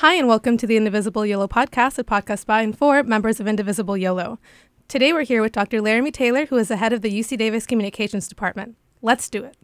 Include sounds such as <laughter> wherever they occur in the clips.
Hi, and welcome to the Indivisible YOLO podcast, a podcast by and for members of Indivisible YOLO. Today we're here with Dr. Laramie Taylor, who is the head of the UC Davis Communications Department. Let's do it.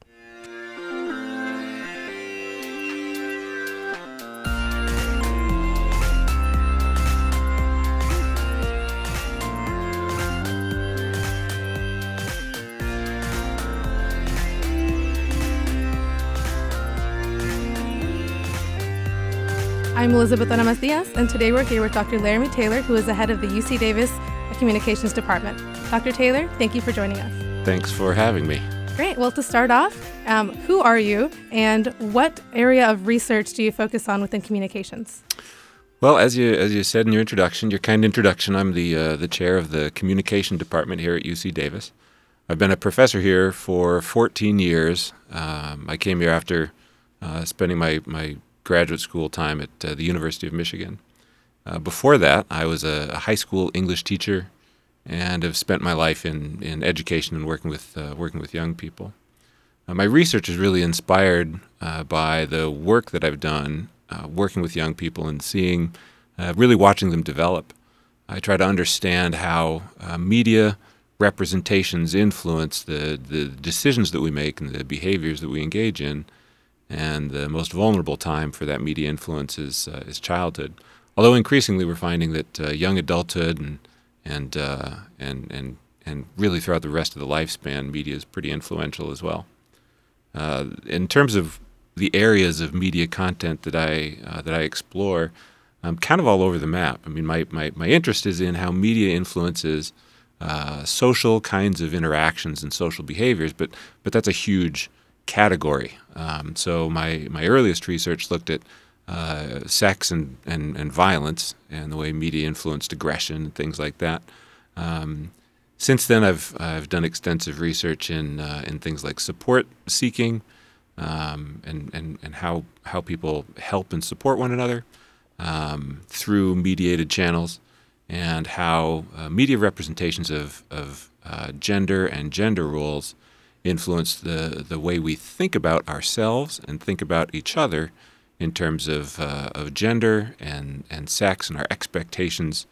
I'm Elizabeth Anamas Diaz, and today we're here with Dr. Laramie Taylor, who is the head of the UC Davis Communications Department. Dr. Taylor, thank you for joining us. Thanks for having me. Great. Well, to start off, um, who are you, and what area of research do you focus on within communications? Well, as you as you said in your introduction, your kind introduction, I'm the uh, the chair of the communication department here at UC Davis. I've been a professor here for 14 years. Um, I came here after uh, spending my my graduate school time at uh, the University of Michigan. Uh, before that, I was a, high school English teacher and have spent my life in, in education and working with, uh, working with young people. Uh, my research is really inspired uh, by the work that I've done uh, working with young people and seeing, really watching them develop. I try to understand how media representations influence the, the decisions that we make and the behaviors that we engage in and the most vulnerable time for that media influence is, uh, is childhood. Although increasingly we're finding that uh, young adulthood and and, uh, and and and really throughout the rest of the lifespan, media is pretty influential as well. Uh, in terms of the areas of media content that I uh, that I explore, I'm kind of all over the map. I mean, my my, my interest is in how media influences uh, social kinds of interactions and social behaviors, but but that's a huge category. Um, so my, my earliest research looked at uh, sex and, and, and violence and the way media influenced aggression and things like that. Um, since then, I've, I've done extensive research in, uh, in things like support seeking um, and, and, and how, how people help and support one another um, through mediated channels and how uh, media representations of, of uh, gender and gender roles influence the, the way we think about ourselves and think about each other in terms of, uh, of gender and, and sex and our expectations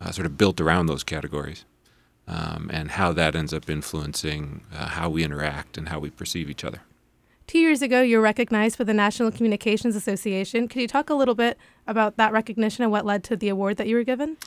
uh, sort of built around those categories um, and how that ends up influencing uh, how we interact and how we perceive each other. Two years ago, you were recognized for the National Communications Association. Could you talk a little bit about that recognition and what led to the award that you were given?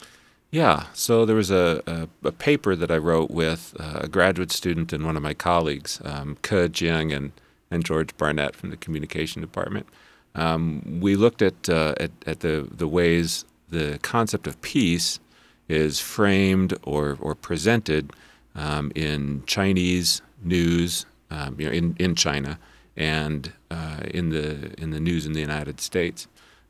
Yeah, so there was a, a, a paper that I wrote with uh, a graduate student and one of my colleagues, um, Ke Jiang and, and George Barnett from the communication department. Um, we looked at, uh, at, at the, the ways the concept of peace is framed or, or presented um, in Chinese news, um, you know, in, in China, and uh, in, the, in the news in the United States.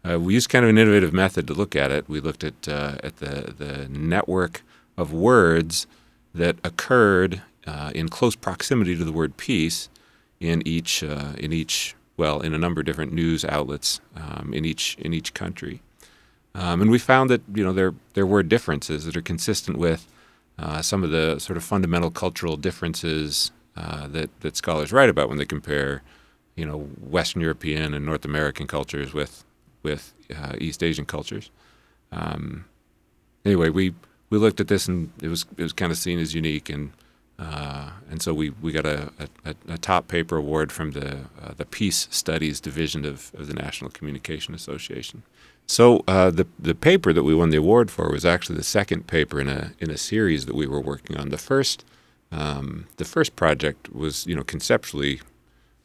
Uh, we used kind of an innovative method to look at it. We looked at uh, at the the network of words that occurred uh, in close proximity to the word peace in each uh, in each well in a number of different news outlets um, in each in each country, um, and we found that you know there there were differences that are consistent with uh, some of the sort of fundamental cultural differences uh, that that scholars write about when they compare you know Western European and North American cultures with with uh, East Asian cultures. Um, anyway, we we looked at this and it was it was kind of seen as unique and uh, and so we, we got a, a, a top paper award from the uh, the Peace Studies Division of, of the National Communication Association. So uh, the the paper that we won the award for was actually the second paper in a in a series that we were working on. The first um, the first project was you know conceptually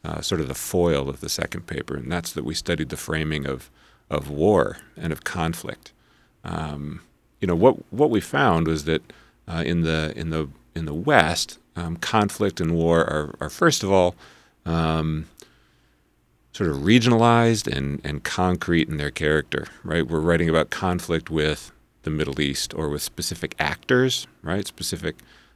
uh, sort of the foil of the second paper, and that's that we studied the framing of of war and of conflict. Um, you know what what we found was that uh, in the in the in the West, um, conflict and war are, are first of all um, sort of regionalized and, and concrete in their character. Right, we're writing about conflict with the Middle East or with specific actors, right, specific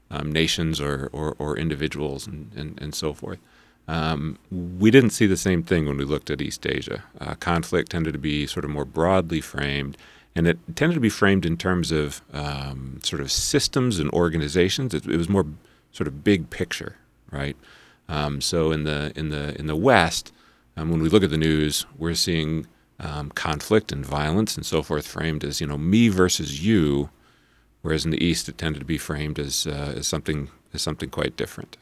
um, nations or, or, or individuals and, and, and so forth. Um, we didn't see the same thing when we looked at East Asia. Uh, conflict tended to be sort of more broadly framed, and it tended to be framed in terms of um, sort of systems and organizations. It, it, was more sort of big picture, right? Um, so in the in the in the West, um, when we look at the news, we're seeing um, conflict and violence and so forth framed as you know me versus you, whereas in the East it tended to be framed as uh, as something as something quite different.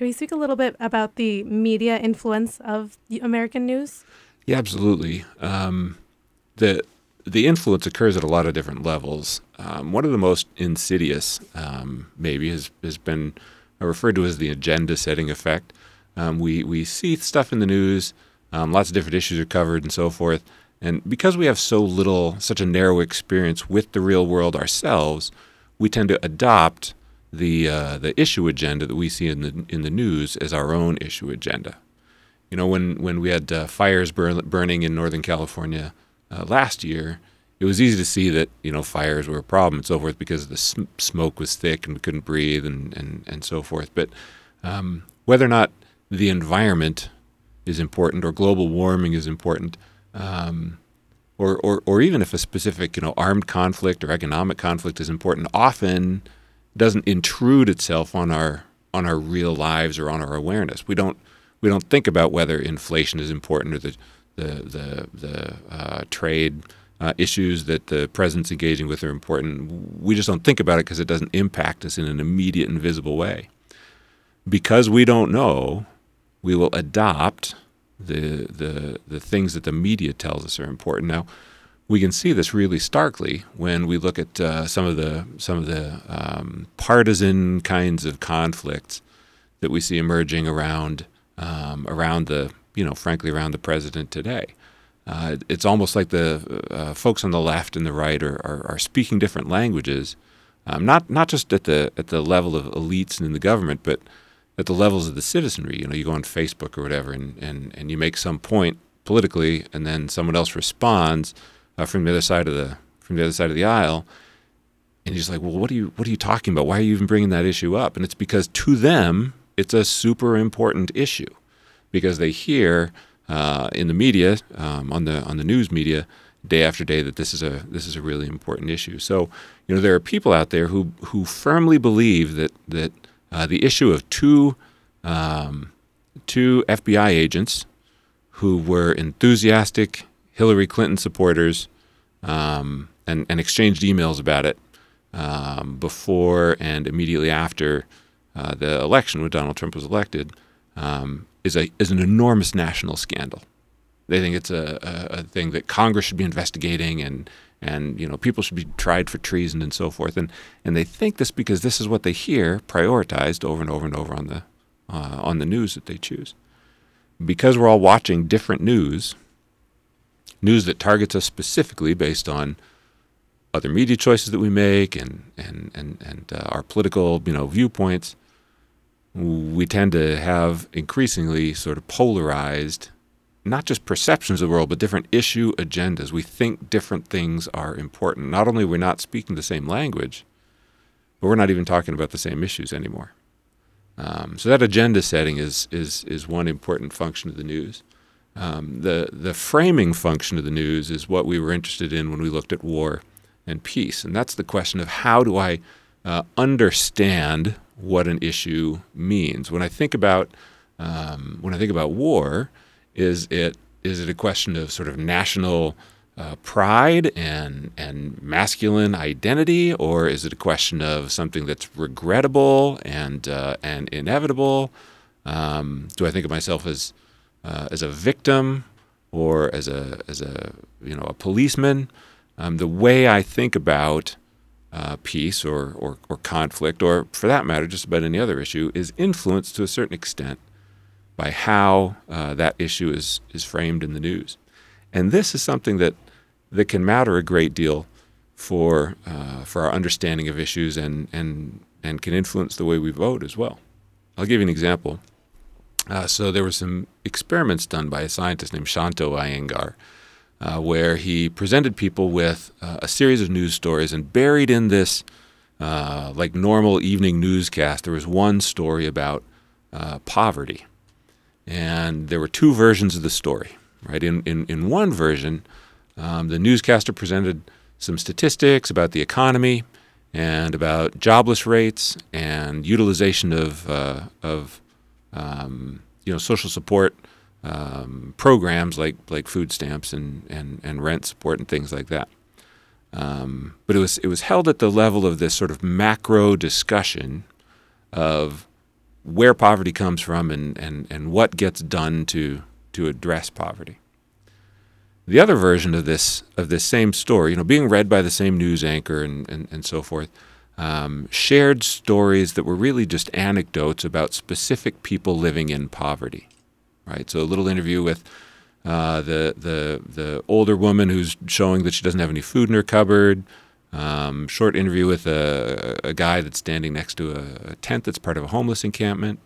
Can we speak a little bit about the media influence of American news? Yeah, absolutely. Um, the the influence occurs at a lot of different levels. Um, one of the most insidious, um, maybe, has has been referred to as the agenda setting effect. Um, we we see stuff in the news, um, lots of different issues are covered and so forth, and because we have so little, such a narrow experience with the real world ourselves, we tend to adopt the uh, the issue agenda that we see in the in the news as our own issue agenda. You know, when when we had uh, fires burn, burning in Northern California uh, last year, it was easy to see that you know fires were a problem and so forth because the sm- smoke was thick and we couldn't breathe and and and so forth. But um, whether or not the environment is important or global warming is important, um, or, or or even if a specific you know armed conflict or economic conflict is important, often doesn't intrude itself on our on our real lives or on our awareness. We don't we don't think about whether inflation is important or the the the, the uh, trade uh, issues that the president's engaging with are important. We just don't think about it because it doesn't impact us in an immediate and visible way. Because we don't know, we will adopt the the the things that the media tells us are important. Now, we can see this really starkly when we look at uh, some of the some of the um, partisan kinds of conflicts that we see emerging around um, around the you know frankly around the president today. Uh, it's almost like the uh, folks on the left and the right are, are, are speaking different languages, um, not not just at the at the level of elites and in the government, but at the levels of the citizenry. You know, you go on Facebook or whatever, and, and, and you make some point politically, and then someone else responds uh, from the other side of the from the other side of the aisle, and you're like, well, what are you what are you talking about? Why are you even bringing that issue up? And it's because to them, it's a super important issue, because they hear uh, in the media, um, on the on the news media, day after day that this is a this is a really important issue. So, you know, there are people out there who who firmly believe that that uh, the issue of two um, two FBI agents who were enthusiastic Hillary Clinton supporters um, and, and exchanged emails about it um, before and immediately after uh, the election when Donald Trump was elected um, is a is an enormous national scandal. They think it's a, a, a, thing that Congress should be investigating and and you know people should be tried for treason and so forth. And and they think this because this is what they hear prioritized over and over and over on the uh, on the news that they choose. Because we're all watching different news, news that targets us specifically based on other media choices that we make and and and and uh, our political you know viewpoints we tend to have increasingly sort of polarized, not just perceptions of the world, but different issue agendas. We think different things are important. Not only we're not speaking the same language, but we're not even talking about the same issues anymore. Um, so that agenda setting is is is one important function of the news. Um, the the framing function of the news is what we were interested in when we looked at war and peace, and that's the question of how do I uh, understand what an issue means. When I think about um, when I think about war, is it is it a question of sort of national uh, pride and and masculine identity, or is it a question of something that's regrettable and uh, and inevitable? Um, do I think of myself as uh, as a victim or as a as a you know a policeman? Um, the way I think about uh, peace or, or, or conflict, or for that matter, just about any other issue, is influenced to a certain extent by how uh, that issue is, is framed in the news. And this is something that, that can matter a great deal for, uh, for our understanding of issues and, and, and can influence the way we vote as well. I'll give you an example. Uh, so there were some experiments done by a scientist named Shanto Iyengar uh, where he presented people with uh, a series of news stories, and buried in this, uh, like normal evening newscast, there was one story about uh, poverty, and there were two versions of the story. Right in in in one version, um, the newscaster presented some statistics about the economy and about jobless rates and utilization of uh, of um, you know social support um, programs like like food stamps and, and, and rent support and things like that. Um, but it was it was held at the level of this sort of macro discussion of where poverty comes from and, and, and what gets done to to address poverty. The other version of this of this same story, you know, being read by the same news anchor and, and, and so forth, um, shared stories that were really just anecdotes about specific people living in poverty. Right. So a little interview with uh, the the the older woman who's showing that she doesn't have any food in her cupboard. Um, short interview with a, a, guy that's standing next to a, a, tent that's part of a homeless encampment.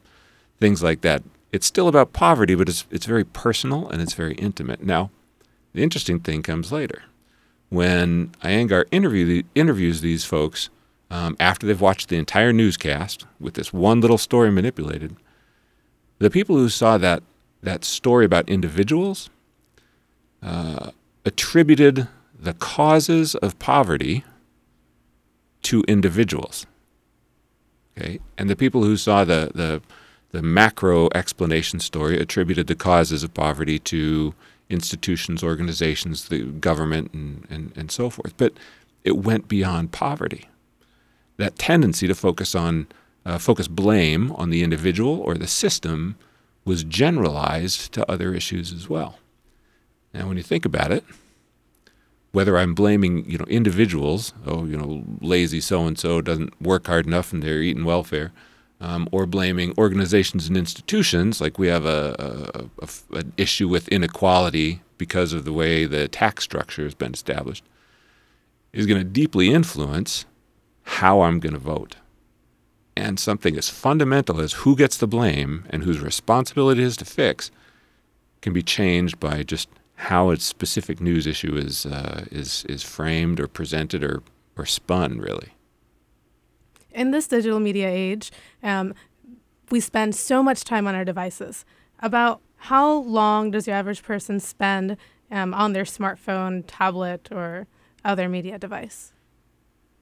Things like that. It's still about poverty, but it's it's very personal and it's very intimate. Now, the interesting thing comes later, when Iyengar interview interviews these folks um, after they've watched the entire newscast with this one little story manipulated. The people who saw that that story about individuals uh, attributed the causes of poverty to individuals. Okay, and the people who saw the the the macro explanation story attributed the causes of poverty to institutions, organizations, the government, and, and, and so forth. But it went beyond poverty. That tendency to focus on uh, focus blame on the individual or the system was generalized to other issues as well. Now, when you think about it, whether I'm blaming you know individuals, oh you know lazy so and so doesn't work hard enough and they're eating welfare, um, or blaming organizations and institutions like we have a, a, a, an issue with inequality because of the way the tax structure has been established, is going to deeply influence how I'm going to vote and something as fundamental as who gets the blame and whose responsibility it is to fix can be changed by just how a specific news issue is uh, is is framed or presented or or spun really. In this digital media age, um, we spend so much time on our devices. About how long does your average person spend um, on their smartphone, tablet, or other media device?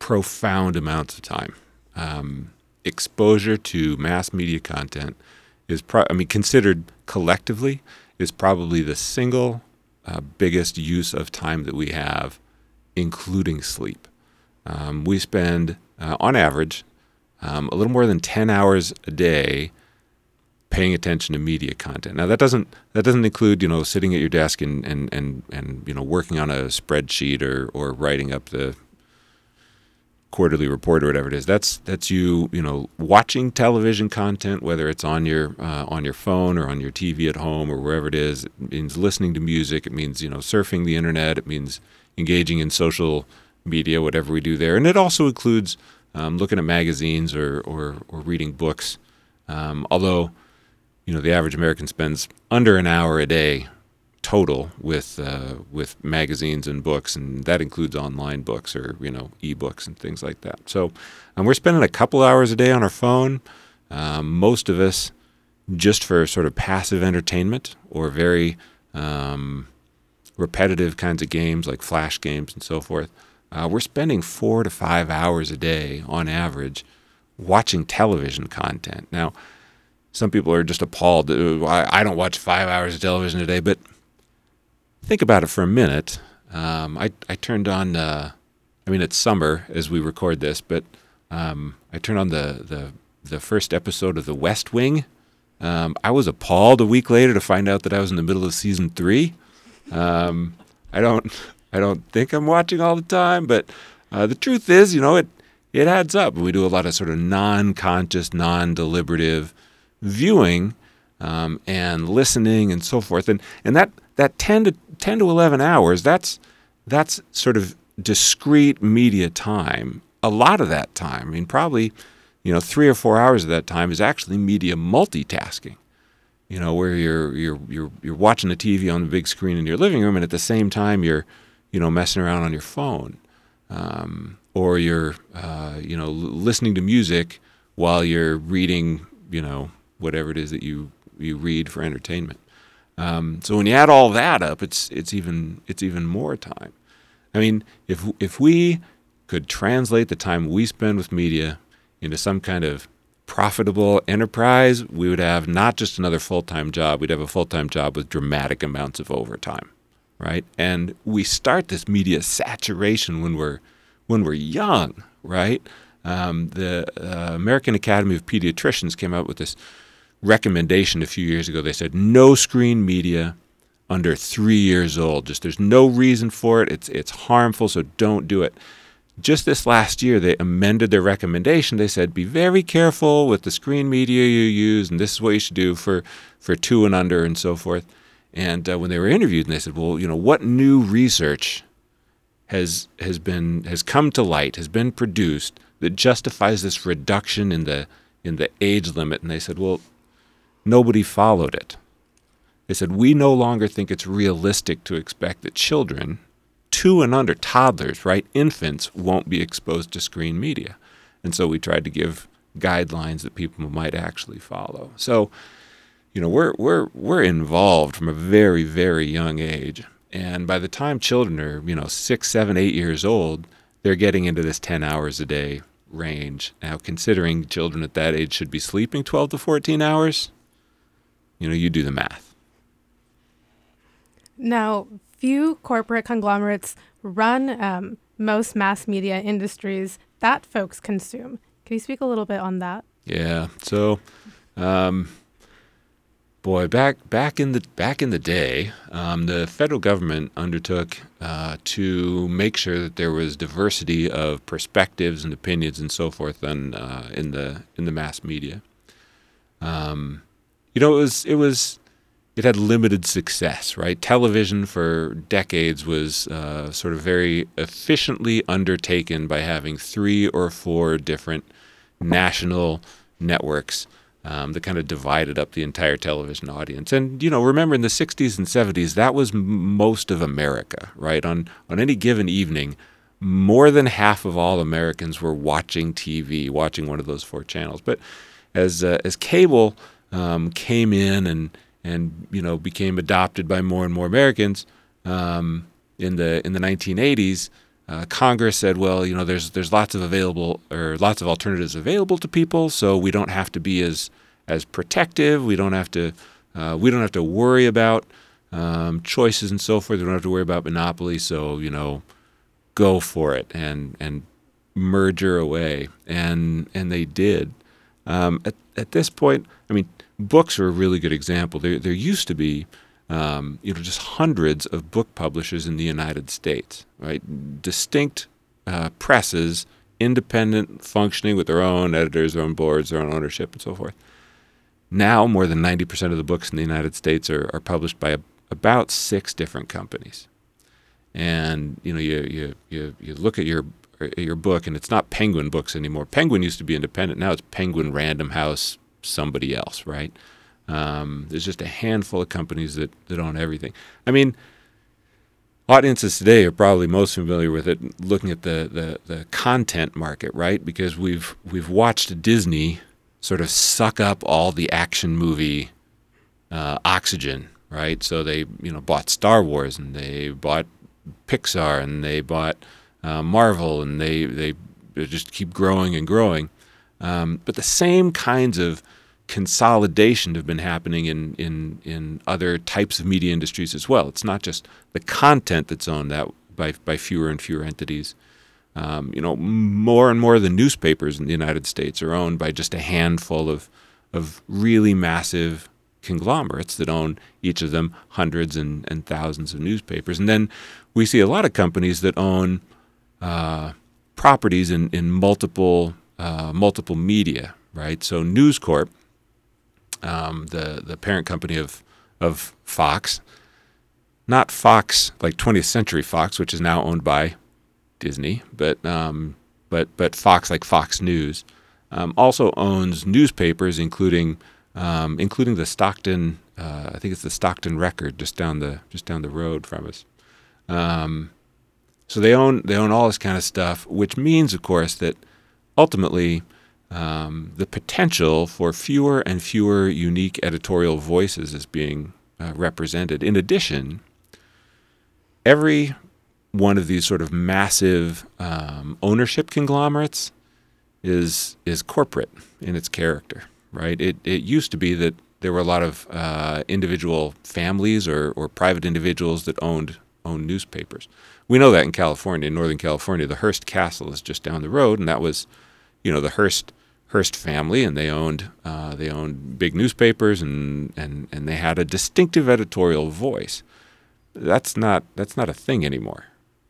Profound amounts of time. Um, exposure to mass media content is, pro- I mean, considered collectively, is probably the single uh, biggest use of time that we have, including sleep. Um, we spend, uh, on average, um, a little more than 10 hours a day paying attention to media content. Now that doesn't that doesn't include you know sitting at your desk and and and, and you know working on a spreadsheet or or writing up the quarterly report or whatever it is. That's that's you you know watching television content, whether it's on your uh, on your phone or on your TV at home or wherever it is. It means listening to music. It means you know surfing the internet. It means engaging in social media, whatever we do there, and it also includes um, looking at magazines or or, or reading books. Um, although you know the average American spends under an hour a day total with uh, with magazines and books, and that includes online books or you know ebooks and things like that. So um, we're spending a couple hours a day on our phone. Um, most of us just for sort of passive entertainment or very um, repetitive kinds of games like flash games and so forth. Uh, we're spending four to five hours a day on average watching television content. Now, some people are just appalled. I don't watch five hours of television a day, but think about it for a minute. Um, I, I turned on, uh, I mean, it's summer as we record this, but um, I turned on the, the, the first episode of The West Wing. Um, I was appalled a week later to find out that I was in the middle of season three. Um, I don't, I don't think I'm watching all the time, but uh, the truth is, you know, it, it adds up. We do a lot of sort of non-conscious, non-deliberative viewing um, and listening and so forth, and and that that 10 to 10 to 11 hours, that's that's sort of discrete media time. A lot of that time, I mean, probably, you know, three or four hours of that time is actually media multitasking. You know, where you're you're you're you're watching the TV on the big screen in your living room, and at the same time you're, you know, messing around on your phone, um, or you're, uh, you know, listening to music while you're reading, you know, whatever it is that you you read for entertainment. Um, so when you add all that up, it's it's even it's even more time. I mean, if if we could translate the time we spend with media into some kind of profitable enterprise, we would have not just another full time job, we'd have a full time job with dramatic amounts of overtime, right? And we start this media saturation when we're when we're young, right? Um, the uh, American Academy of Pediatricians came out with this recommendation a few years ago. They said no screen media under three years old. Just there's no reason for it. It's it's harmful, so don't do it. Just this last year, they amended their recommendation. They said be very careful with the screen media you use, and this is what you should do for for two and under and so forth. And uh, when they were interviewed, and they said, well, you know, what new research has has been has come to light, has been produced that justifies this reduction in the in the age limit? And they said, well, nobody followed it. They said, We no longer think it's realistic to expect that children, two and under, toddlers, right, infants, won't be exposed to screen media. And so we tried to give guidelines that people might actually follow. So, you know, we're, we're, we're involved from a very, very young age. And by the time children are, you know, six, seven, eight years old, they're getting into this 10 hours a day range. Now, considering children at that age should be sleeping 12 to 14 hours, you know, you do the math. Now, few corporate conglomerates run um, most mass media industries that folks consume. Can you speak a little bit on that? Yeah. So, um, boy, back back in the back in the day, um, the federal government undertook uh, to make sure that there was diversity of perspectives and opinions and so forth on, uh, in the in the mass media. Um, you know, it was it was it had limited success, right? Television for decades was uh, sort of very efficiently undertaken by having three or four different national networks um, that kind of divided up the entire television audience. And you know, remember in the '60s and '70s, that was m- most of America, right? On on any given evening, more than half of all Americans were watching TV, watching one of those four channels. But as uh, as cable um, came in and and you know became adopted by more and more Americans um, in the in the 1980s. Uh, Congress said, well, you know, there's there's lots of available or lots of alternatives available to people, so we don't have to be as as protective. We don't have to uh, we don't have to worry about um, choices and so forth. We don't have to worry about monopoly. So you know, go for it and and merger away, and and they did. Um, at at this point, I mean, books are a really good example. There, there used to be, um, you know, just hundreds of book publishers in the United States, right? Distinct uh, presses, independent, functioning with their own editors, their own boards, their own ownership, and so forth. Now, more than 90% of the books in the United States are, are published by a, about six different companies. And you know, you, you, you, you look at your your book, and it's not Penguin Books anymore. Penguin used to be independent. Now it's Penguin Random House, somebody else, right? Um, there's just a handful of companies that, that own everything. I mean, audiences today are probably most familiar with it looking at the, the, the content market, right? Because we've we've watched Disney sort of suck up all the action movie uh, oxygen, right? So they you know bought Star Wars and they bought Pixar and they bought uh, Marvel and they they just keep growing and growing. Um, but the same kinds of consolidation have been happening in, in, in other types of media industries as well. It's not just the content that's owned that by, by fewer and fewer entities. Um, you know, more and more of the newspapers in the United States are owned by just a handful of, of really massive conglomerates that own each of them hundreds and, and thousands of newspapers. And then we see a lot of companies that own uh, properties in, in multiple uh, multiple media, right? So News Corp, um, the the parent company of of Fox, not Fox like 20th Century Fox, which is now owned by Disney, but um, but but Fox like Fox News, um, also owns newspapers, including um, including the Stockton. Uh, I think it's the Stockton Record, just down the just down the road from us. Um, so they own they own all this kind of stuff, which means, of course, that ultimately, um, the potential for fewer and fewer unique editorial voices is being uh, represented. In addition, every one of these sort of massive um, ownership conglomerates is is corporate in its character, right? It it used to be that there were a lot of uh, individual families or, or private individuals that owned owned newspapers. We know that in California, in Northern California, the Hearst Castle is just down the road, and that was, you know, the Hearst Hearst family, and they owned uh, they owned big newspapers, and, and and they had a distinctive editorial voice. That's not that's not a thing anymore,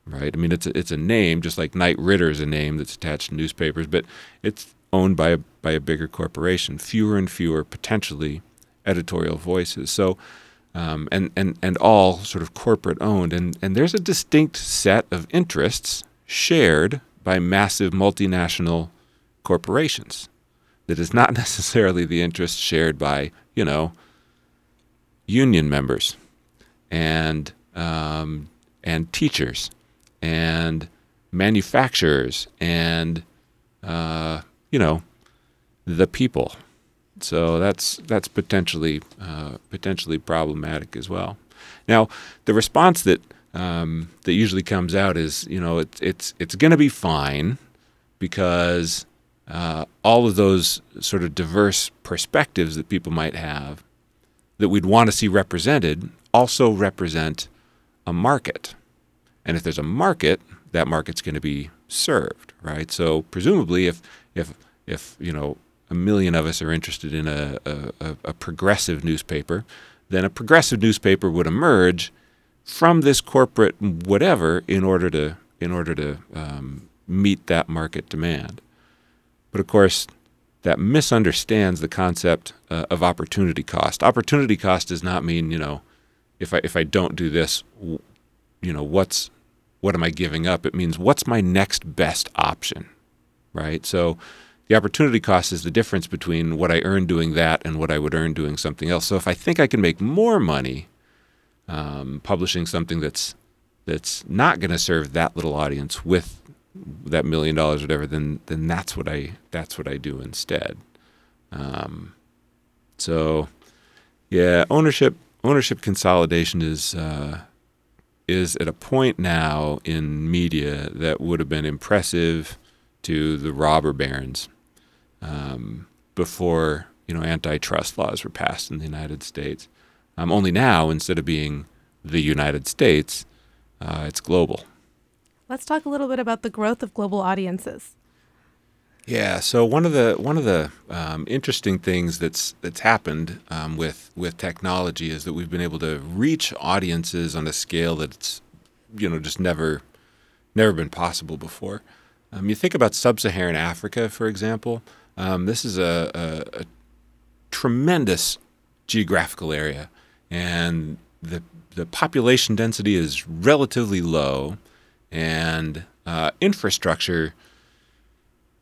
right? I mean, it's a, it's a name, just like Knight Ridder is a name that's attached to newspapers, but it's owned by a by a bigger corporation. Fewer and fewer potentially editorial voices. So. Um, and, and, and all sort of corporate owned. And, and there's a distinct set of interests shared by massive multinational corporations that is not <laughs> necessarily the interest shared by, you know, union members and um, and teachers and manufacturers and uh, you know the people. So that's that's potentially uh, potentially problematic as well. Now, the response that um, that usually comes out is, you know, it's it's it's going to be fine because uh, all of those sort of diverse perspectives that people might have that we'd want to see represented also represent a market. And if there's a market, that market's going to be served, right? So presumably, if if if you know a million of us are interested in a, a, a progressive newspaper, then a progressive newspaper would emerge from this corporate whatever in order to in order to um, meet that market demand. But of course, that misunderstands the concept uh, of opportunity cost. Opportunity cost does not mean you know if I if I don't do this, you know what's what am I giving up? It means what's my next best option, right? So the opportunity cost is the difference between what I earn doing that and what I would earn doing something else. So if I think I can make more money um, publishing something that's that's not going to serve that little audience with that million dollars, or whatever, then then that's what I that's what I do instead. Um, so, yeah, ownership ownership consolidation is uh, is at a point now in media that would have been impressive to the robber barons um, before you know antitrust laws were passed in the United States. Um, only now, instead of being the United States, uh, it's global. Let's talk a little bit about the growth of global audiences. Yeah. So one of the one of the um, interesting things that's that's happened um, with with technology is that we've been able to reach audiences on a scale that's you know just never never been possible before. Um, you think about sub-Saharan Africa, for example. Um, this is a, a, a tremendous geographical area, and the the population density is relatively low, and uh, infrastructure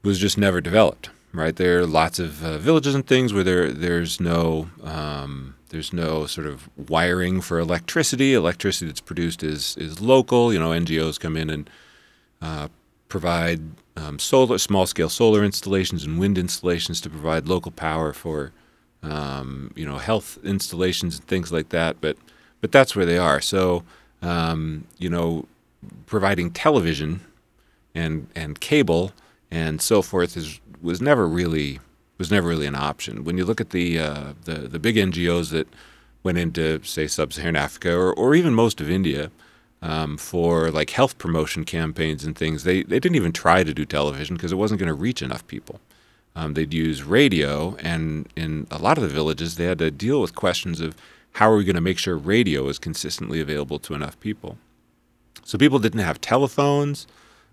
was just never developed. Right there are lots of uh, villages and things where there there's no um, there's no sort of wiring for electricity. Electricity that's produced is is local. You know, NGOs come in and uh, provide um, solar small scale solar installations and wind installations to provide local power for um, you know health installations and things like that. But but that's where they are. So um, you know, providing television and and cable and so forth is was never really was never really an option. When you look at the uh, the the big NGOs that went into say sub-Saharan Africa or, or even most of India um, for like health promotion campaigns and things, they they didn't even try to do television because it wasn't going to reach enough people. Um, they'd use radio, and in a lot of the villages, they had to deal with questions of how are we going to make sure radio is consistently available to enough people. So people didn't have telephones,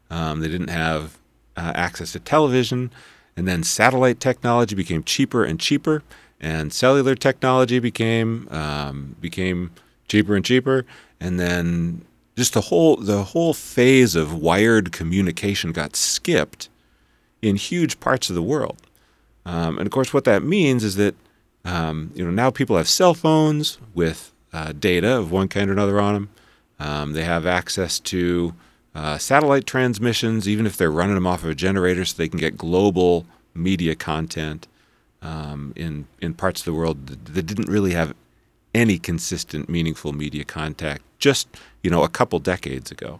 um, they didn't have uh, access to television, and then satellite technology became cheaper and cheaper, and cellular technology became um, became cheaper and cheaper, and then just the whole the whole phase of wired communication got skipped in huge parts of the world. Um, and of course, what that means is that um, you know now people have cell phones with uh, data of one kind or another on them. Um, they have access to uh, satellite transmissions, even if they're running them off of a generator, so they can get global media content um, in in parts of the world that, that didn't really have any consistent, meaningful media contact just you know a couple decades ago.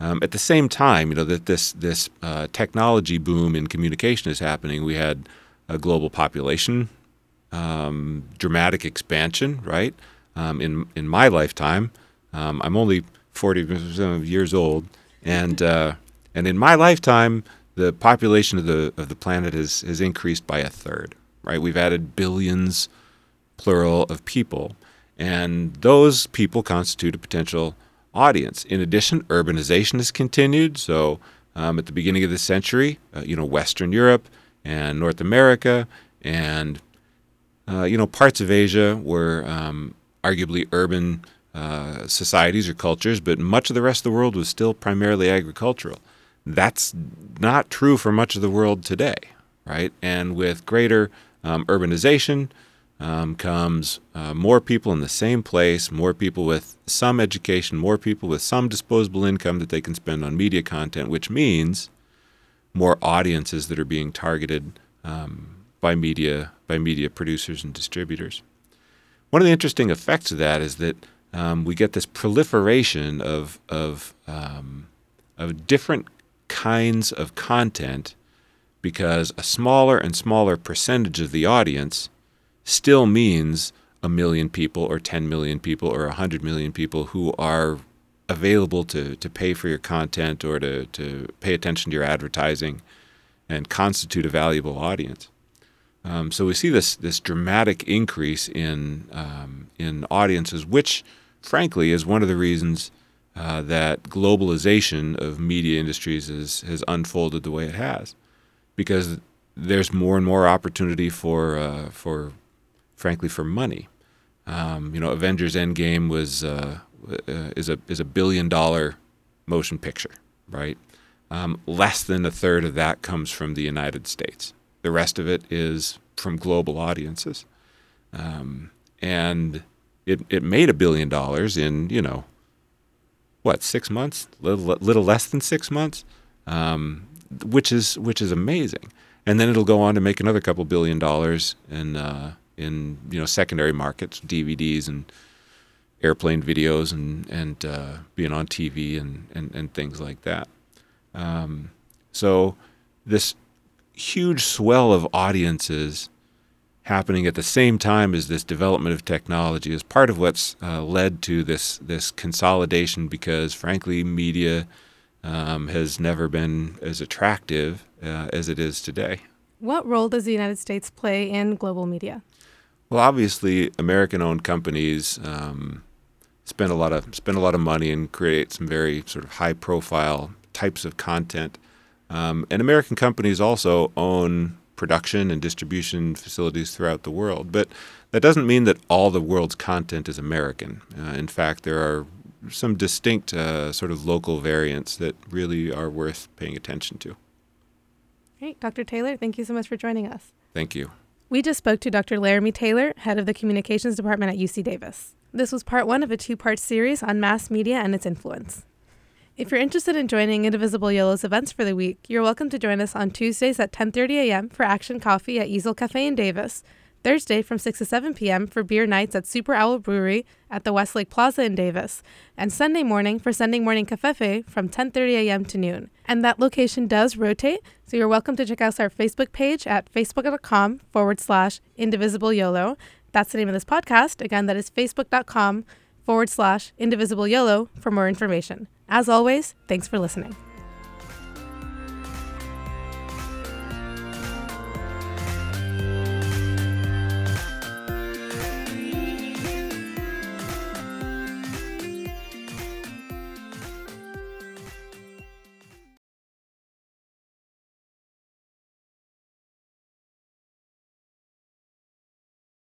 Um, at the same time, you know that this this uh, technology boom in communication is happening. We had a global population um, dramatic expansion, right? Um, in in my lifetime, um, I'm only 40 years old, and uh, and in my lifetime, the population of the of the planet has has increased by a third, right? We've added billions, plural, of people, and those people constitute a potential audience. In addition, urbanization has continued. So, um, at the beginning of the century, uh, you know, Western Europe and North America and uh, you know, parts of Asia were um, arguably urban uh, societies or cultures, but much of the rest of the world was still primarily agricultural. That's not true for much of the world today, right? And with greater um, urbanization um, comes uh, more people in the same place, more people with some education, more people with some disposable income that they can spend on media content, which means more audiences that are being targeted um, by media by media producers and distributors. One of the interesting effects of that is that um, we get this proliferation of of um, of different kinds of content because a smaller and smaller percentage of the audience still means a million people or 10 million people or 100 million people who are available to, to pay for your content or to, to pay attention to your advertising and constitute a valuable audience. Um, so we see this this dramatic increase in um, in audiences, which, frankly, is one of the reasons uh, that globalization of media industries is, has unfolded the way it has, because there's more and more opportunity for uh, for, frankly, for money. Um, you know, Avengers Endgame was uh, uh is a is a billion dollar motion picture, right? Um, less than a third of that comes from the United States. The rest of it is from global audiences. Um, and it, it made a billion dollars in, you know, what, six months? Little, little less than six months, um, which, is, which is amazing. And then it'll go on to make another couple billion dollars in, uh, in you know, secondary markets, DVDs and airplane videos and, and uh, being on TV and, and, and things like that. Um, so this huge swell of audiences happening at the same time as this development of technology is part of what's uh, led to this this consolidation because frankly media um, has never been as attractive uh, as it is today. What role does the United States play in global media? Well, obviously, American-owned companies um, spend a lot of spend a lot of money and create some very sort of high-profile types of content um, and American companies also own production and distribution facilities throughout the world. But that doesn't mean that all the world's content is American. Uh, in fact, there are some distinct uh, sort of local variants that really are worth paying attention to. Great. Dr. Taylor, thank you so much for joining us. Thank you. We just spoke to Dr. Laramie Taylor, head of the communications department at UC Davis. This was part one of a two part series on mass media and its influence. If you're interested in joining Indivisible Yolo's events for the week, you're welcome to join us on Tuesdays at 10:30 a.m. for Action Coffee at Easel Cafe in Davis, Thursday from 6 to 7 p.m. for beer nights at Super Owl Brewery at the Westlake Plaza in Davis, and Sunday morning for Sunday Morning Cafefe from 10:30 a.m. to noon. And that location does rotate, so you're welcome to check out our Facebook page at facebook.com forward slash indivisible YOLO. That's the name of this podcast. Again, that is facebook.com forward slash indivisible YOLO for more information. As always, thanks for listening.